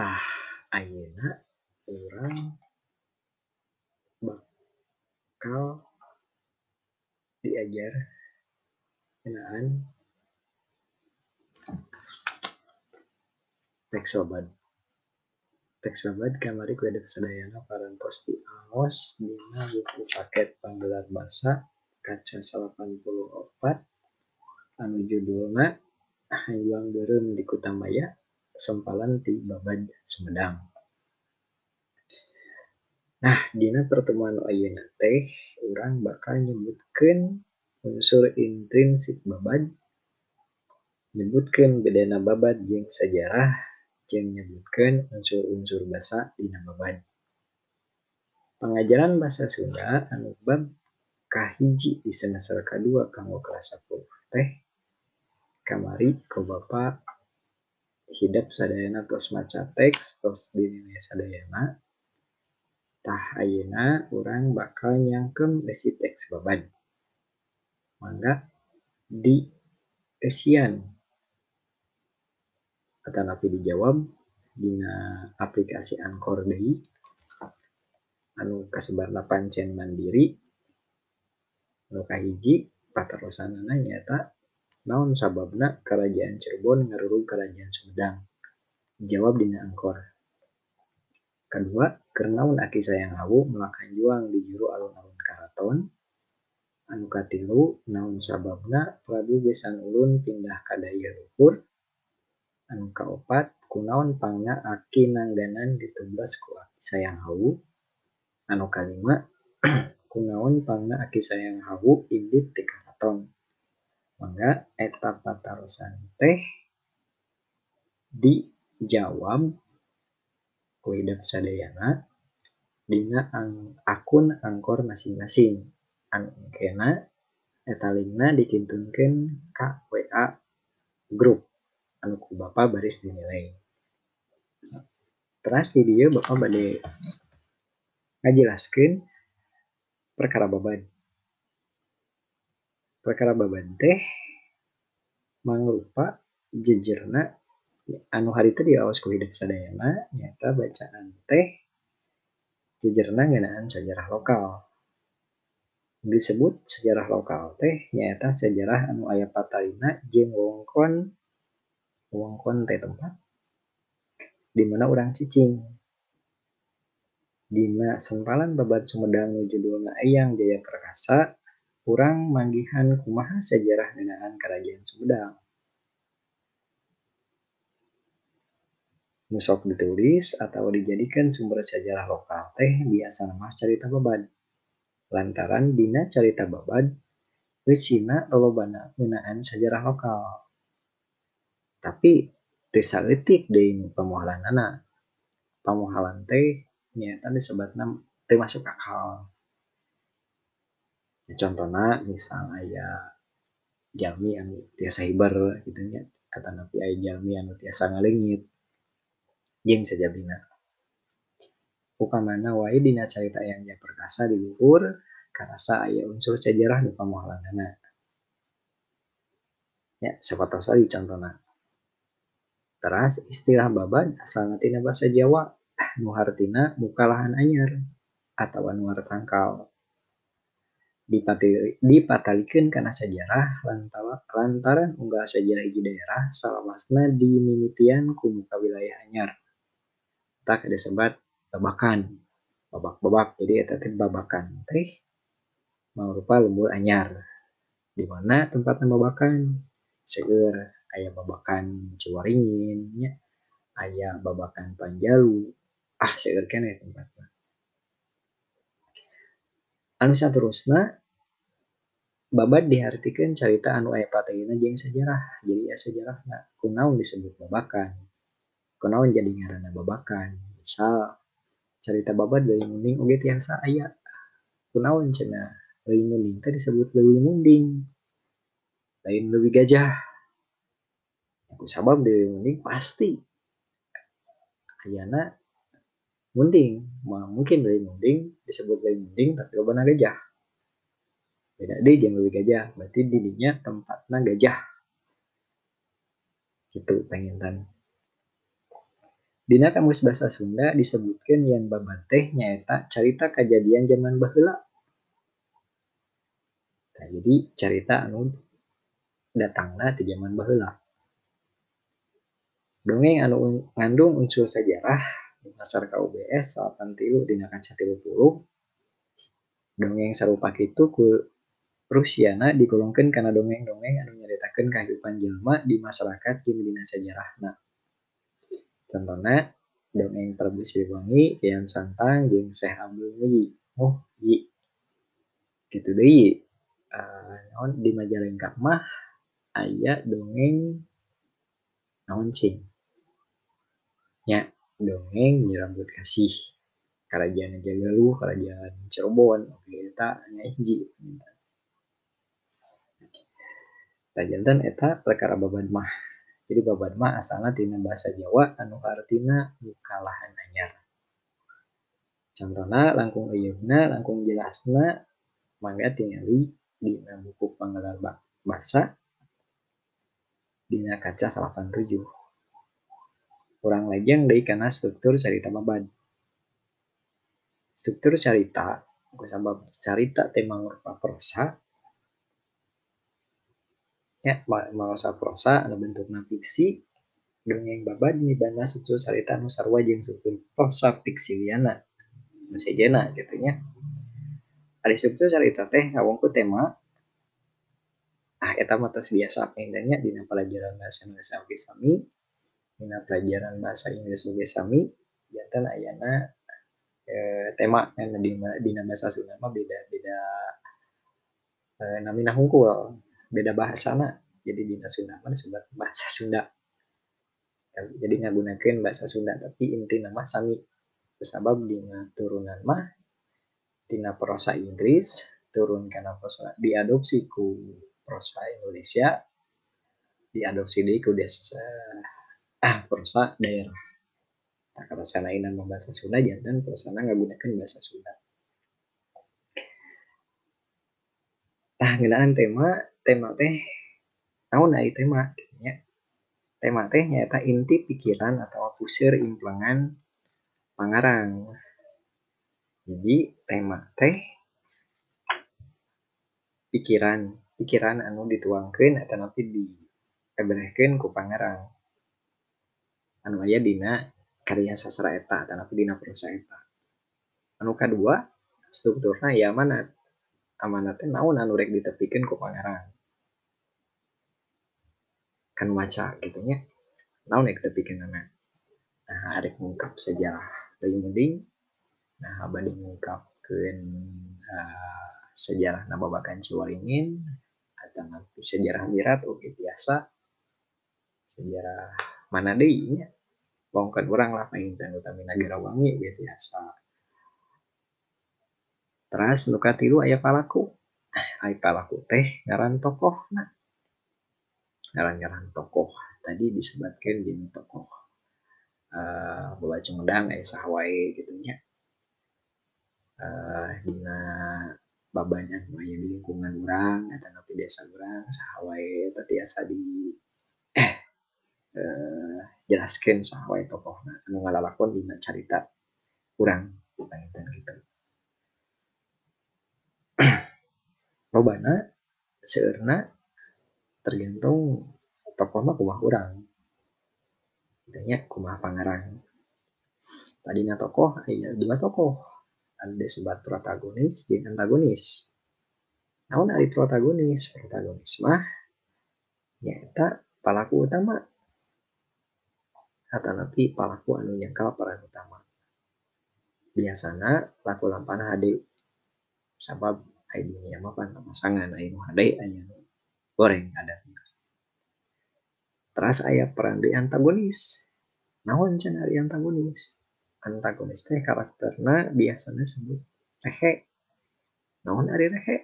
tah ayeuna urang bakal diajar ngenaan teks babad teks babad kamari edep sadayana parantos di aos dina buku paket panggelar basa kaca 84 anu judulna Hayuang Beureum di Kutamaya sempalan ti babad Sumedang Nah, dina pertemuan ayeuna teh urang bakal nyebutkeun unsur intrinsik babad, nyebutkeun bedana babad jeung sajarah, jeung nyebutkeun unsur-unsur basa dina babad. Pengajaran bahasa Sunda anu bab kahiji di semester kadua kanggo kelas 10 teh kamari ku Bapa hidap sadayana tos maca teks tos dinilai sadayana tah ayeuna urang bakal nyangkem besi teks babad mangga di esian atanapi dijawab dina aplikasi Anchor deui anu kasebarna pancen mandiri anu kahiji patarosanana nyaeta naon sababna karajaan Cirebon ngarurug karajaan Sumedang jawab dina Anchor Kedua, kernaun Aki Sayang Hawu melakan juang di juru alun-alun karaton. Anu katilu, naon sababna Prabu Besan Ulun pindah ka daya luhur. Anu kaopat, kunaon pangna Aki Nangganan ditumbas ku Aki Sayang Hawu. Anu kalima, kunaon pangna Aki Sayang Hawu indit ti karaton. Mangga eta patarosan teh dijawab ku hidap sadayana dina ang akun angkor masing-masing. Anu engkena eta linkna dikintunkeun ka WA grup anu ku Bapa baris dinilai. Teras di dieu Bapa bade ngajelaskeun perkara babad perkara babad teh mangrupa jejerna anu harita diaos ku hidap sadayana nyata bacaan teh jejerna ngeunaan sejarah lokal. Disebut sejarah lokal teh nyaeta sejarah anu aya patalina jeung wewengkon wewengkon teh tempat di mana urang cicing. Dina sempalan babad Sumedang judulna Eyang Jaya Perkasa urang manggihan kumaha sejarah ngeunaan karajaan Sumedang nu sok ditulis atau dijadikan sumber sejarah lokal teh biasa nama carita babad. Lantaran dina carita babad geusina lolobana ngeunaan sejarah lokal. Tapi teu saletik deui nu pamohalanana. Pamohalan teh nyaeta disebutna teu masuk akal. Contohna misal aya jalmi anu tiasa hiber gitu nya atanapi aya jalmi anu tiasa ngaleungit jeung sajabina. Upamana wae dina Eyang Jaya Perkasa di luhur karasa aya unsur sejarah nu pamohalanana. Ya, sapatos tadi contohna. Teras istilah babad asalna tina basa Jawa nu hartina muka lahan anyar atawa nu tangkal. Dipatali, dipatalikeun kana sejarah lantaran unggah sejarah hiji daerah salawasna dimimitian ku muka wilayah anyar. tak disebut babakan. Babak-babak jadi eta teh babakan teh mangrupa lembur anyar. Di mana tempatnya babakan? Seueur aya babakan Ciwaringin nya. Aya babakan Panjalu. Ah seueur keneh tempatna. Anu saterusna babad diartikeun carita anu aya pategina jeung sejarah jadi ya sejarahna kunaon disebut babakan. Kunaon jadi ngaranna babakan. Misal carita babad Leuwih Munding oge tiasa aya. Kunaon cenah Leuwih Munding teh disebut Leuwih Munding. Lain Leuwih Gajah. Ku sabab Leuwih Munding pasti ayana munding. Mungkin Leuwih Munding disebut Leuwih Munding tapi lobana gajah beda jeung Leuwih Gajah berarti di dinya tempatna gajah gitu pengintan Dina kamus bahasa Sunda disebutkan yang babat teh nyaeta cerita kejadian zaman baheula. Nah, jadi cerita anu datangna di zaman baheula. Dongeng anu ngandung unsur sejarah dasar KUBS 83 dina kaca 30 dongeng sarupa itu ku Rusiana digolongkan karena dongeng-dongeng anu nyaritakeun kehidupan jelma di masyarakat di dina sejarahna. Contohnya dongeng Prabu Siliwangi, Kian Santang, jeung Syekh Abdul Muji. Oh, ji. Gitu deui. Uh, di Majalengka mah aya dongeng naon. Ya, dongeng nyerambut kasih kerajaan Jagaluh kerajaan Cirebon oke eta hiji Tajantan eta perkara babad mah. Jadi babad mah asalnya tina bahasa Jawa anu artina mukalahan anyar. Contohnya langkung ayeuna langkung jelasna mangga tingali di buku panggelar bahasa dina kaca 87 kurang lejeng dari karena struktur cerita babad struktur cerita sabab cerita tema rupa prosa ya maosa prosa anu bentukna fiksi dongeng babad bana struktur cerita anu sarua jeung struktur prosa fiksi liana nu sejena gitu nya. Ada struktur cerita teh ngawongku tema ah eta mah biasa pendeknya dina pelajaran bahasa Indonesia oge sami dina pelajaran bahasa Inggris oge sami jantan ayana eh, tema yang di di bahasa Sunda mah beda beda eh, namina hungkul beda bahasa na jadi di Sunda mah disebut bahasa Sunda. Jadi ngagunakan bahasa Sunda tapi inti nama sami. Sebab di turunan mah tina prosa Inggris turun karena prosa diadopsi ku prosa Indonesia diadopsi di ku desa ah, prosa daerah. Kata sana bahasa Sunda jantan nggak gunakan bahasa Sunda nah ngenaan tema tema teh tahu naik tema ya tema teh nyata inti pikiran atau pusir implengan pangarang jadi tema teh pikiran pikiran anu dituangkan atau nanti di eberehkeun ku pangarang anu aya dina karya sastra eta tapi dina prosa eta. Anu kedua strukturnya ya amanat amanatnya naon anu rek ditepikeun ku pangeran? Kan maca gitu nya. Naon rek ditepikeun anak nah arek ngungkap sejarah dari mending nah abadi ngungkapkeun uh, sejarah nababakan Ciwaringin. Atau nanti sejarah mirat oke biasa. Sejarah mana deh nya? Bongkar orang lah main utami negara wangi gitu biasa terus nuka tilu ayah palaku. Ayah palaku teh ngaran tokoh. Nah ngaran-ngaran tokoh. Tadi disebutkan di tokoh. Uh, bawa cemedang ayah sahwai gitu nya. Uh, dina babanya aya di lingkungan orang atau napi desa orang sahwai tadi asa di eh uh, jelaskan sahwai tokoh anu ngalalakon dina carita kurang gitu lobana seurna tergantung tokoh mah kumah kurang Tanya kumah pangarang. Tadi na tokoh aya dua tokoh. Ada sebat protagonis dan antagonis. Namun ari protagonis? Protagonis mah nyata pelaku utama. Kata nabi palaku anu nyangkal peran utama. Biasanya laku lampana hade sabab ai dunia mah pan pasangan ai hade aya goreng ada. Terus ayah peran di antagonis. Naon cenah ari antagonis? Antagonis teh karakterna biasanya sebut rehe. Naon ari rehe?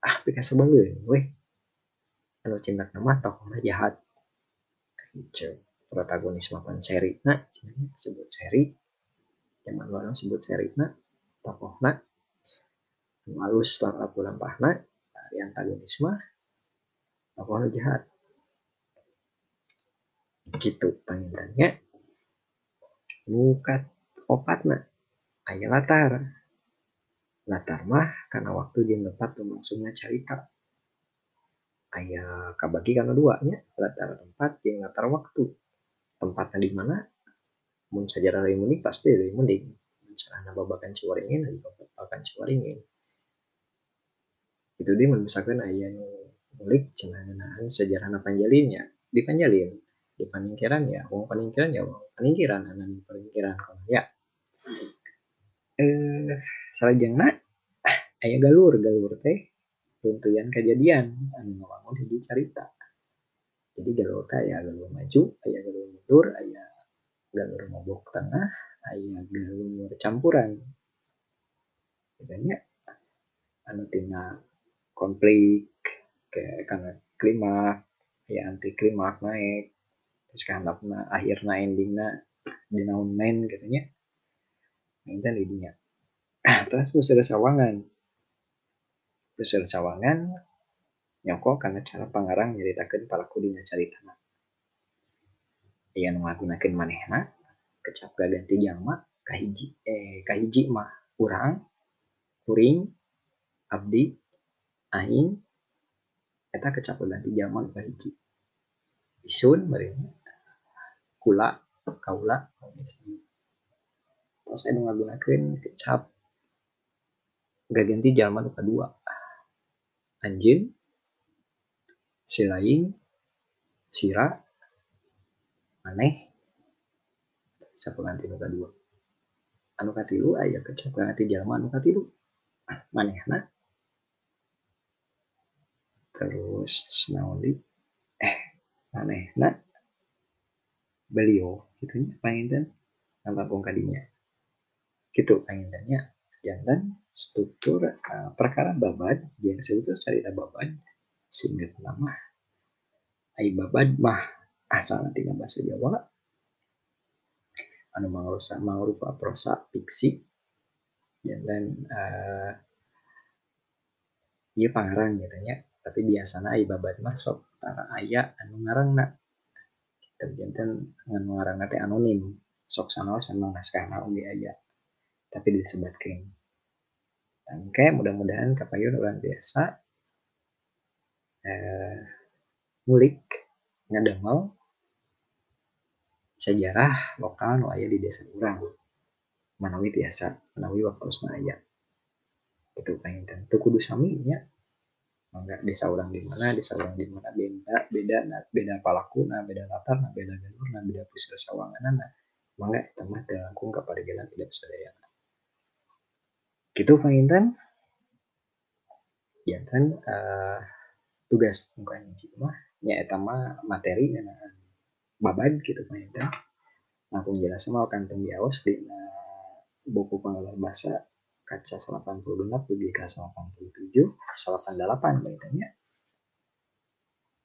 Ah pika sebeuleuh weh. Anu cinta nama tokoh jahat. Gitu protagonis mapan seri nah sebut seri. Zaman orang sebut seri nah tokoh nah lalu setelah aku lampah nah yang antagonisme tokoh jahat? Gitu panggilannya. Nukat opatna aya latar. Latar mah karena waktu di tempat langsungnya cerita. Ayah kabagi karena duanya. Latar tempat yang latar waktu. Tempatnya di mana? Mun sejarah mending pasti lebih mending carana babakan ciwaringin lagi babakan ciwaringin itu dia misalkan ayah ngulik cenah sejarah panjalinnya. Di panjalin di paningkiran ya wong paningkiran ya wong paningkiran anak paningkiran. Ya. Eh nak ayah galur galur teh runtuyan kejadian. Anu ngawangun hiji cerita jadi galur teh aya galur maju ayah galur mundur ayah galur mabok tengah ayah galur campuran. Bedanya anu tina konflik ke karena klima ya anti klima naik terus kehendakna akhirnya endingnya di naon main katanya. Minta lidinya terus ada sawangan. Besar sawangan nyoko karena cara pangarang nyeritakan palaku dina cerita yang ngagunakeun manehna kecap ganti jalma kahiji eh kahiji mah kurang kuring abdi aing eta kecap ganti jalma kahiji isun bari kula kaula terus anu ngagunakeun kecap ganti jalma nu kadua anjeun silaing sira maneh sapanganti nu kadua anu katilu aya kecap ganti jalma anu katilu manehna terus naon eh manehna beliau gitu nya panginten nambah kadinya gitu pangintennya jantan struktur uh, perkara babad yang disebut cerita babad sehingga nama ai babad mah asal nanti bahasa Jawa. Anu mangrusa mangrupa prosa fiksi. Dan uh, pangarang gitu ya tapi biasanya ai babad mah sok tara aya anu nak gitu jantan anu ngarang nanti anonim. Sok sanaos memang naskah oge aya. Tapi disebutkan Oke, mudah-mudahan kapayun luar biasa. Eh, ngulik ngademel sejarah lokal nu aya di desa urang. Manawi biasa manawi waktu aya. Itu pengen tentu kudu sami nya mangga desa orang di mana desa orang di mana beda beda nah, beda palaku nah beda latar nah beda jalur nah beda pusat sawangan nah mangga eta mah langkung kepada jalan tidak sadaya gitu Pak Intan. Jantan uh, tugas bukan mah ya etama materi dan babad gitu Pak Intan. Langsung jelas sama kantung diawas di uh, buku pengelola bahasa kaca 80 genap lebih ke 87 88 Pak Intan ya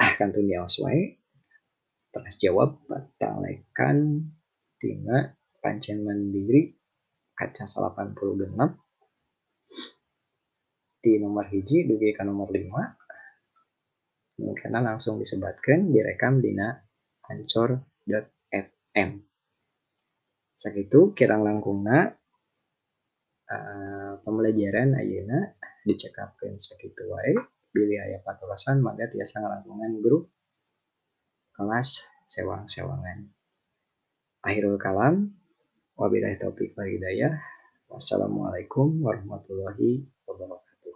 ah kantung diawas wae terus jawab batalekan tina pancen mandiri kaca 80 genap. Di nomor hiji dugi ke nomor 5 mungkin langsung disebatkan direkam dina ancor.fm sakitu kirang langkungna uh, pembelajaran ayeuna dicekapkan sakitu wae. Pilih aya patulasan maka tiasa ngalangkungan grup kelas sewang-sewangan. Akhirul kalam wabillahi taufik wal hidayah. Wassalamualaikum warahmatullahi wabarakatuh